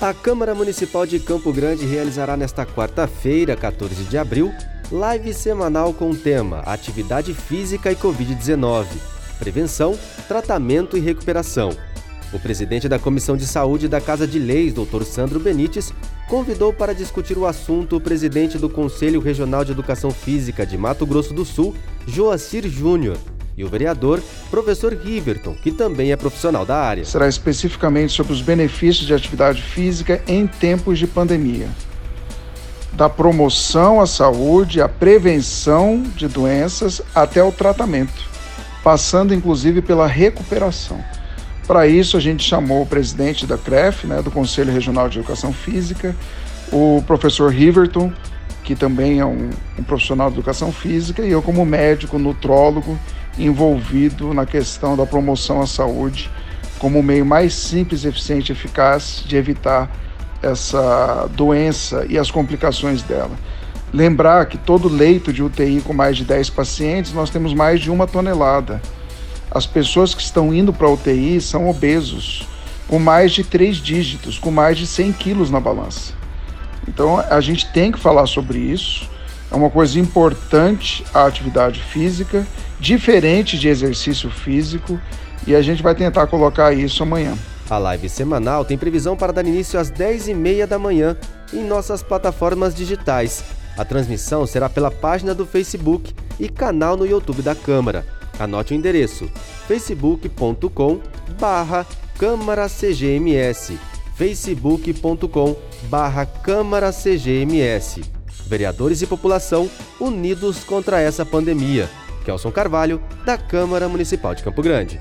A Câmara Municipal de Campo Grande realizará nesta quarta-feira, 14 de abril, live semanal com o tema Atividade Física e Covid-19, Prevenção, Tratamento e Recuperação. O presidente da Comissão de Saúde da Casa de Leis, Dr. Sandro Benites, convidou para discutir o assunto o presidente do Conselho Regional de Educação Física de Mato Grosso do Sul, Joacir Júnior e o vereador, professor Riverton, que também é profissional da área. Será especificamente sobre os benefícios de atividade física em tempos de pandemia. Da promoção à saúde, à prevenção de doenças até o tratamento, passando inclusive pela recuperação. Para isso, a gente chamou o presidente da CREF, né, do Conselho Regional de Educação Física, o professor Riverton, que também é um, um profissional de educação física, e eu, como médico, nutrólogo, envolvido na questão da promoção à saúde como o meio mais simples, eficiente e eficaz de evitar essa doença e as complicações dela. Lembrar que todo leito de UTI com mais de 10 pacientes, nós temos mais de uma tonelada. As pessoas que estão indo para a UTI são obesos, com mais de três dígitos, com mais de 100 quilos na balança. Então a gente tem que falar sobre isso. É uma coisa importante a atividade física diferente de exercício físico e a gente vai tentar colocar isso amanhã. A live semanal tem previsão para dar início às 10h30 da manhã em nossas plataformas digitais. A transmissão será pela página do Facebook e canal no YouTube da Câmara. Anote o endereço: facebook.com barra Câmara CGMS facebook.com barra Câmara CGMS Vereadores e população unidos contra essa pandemia. Kelson Carvalho, da Câmara Municipal de Campo Grande.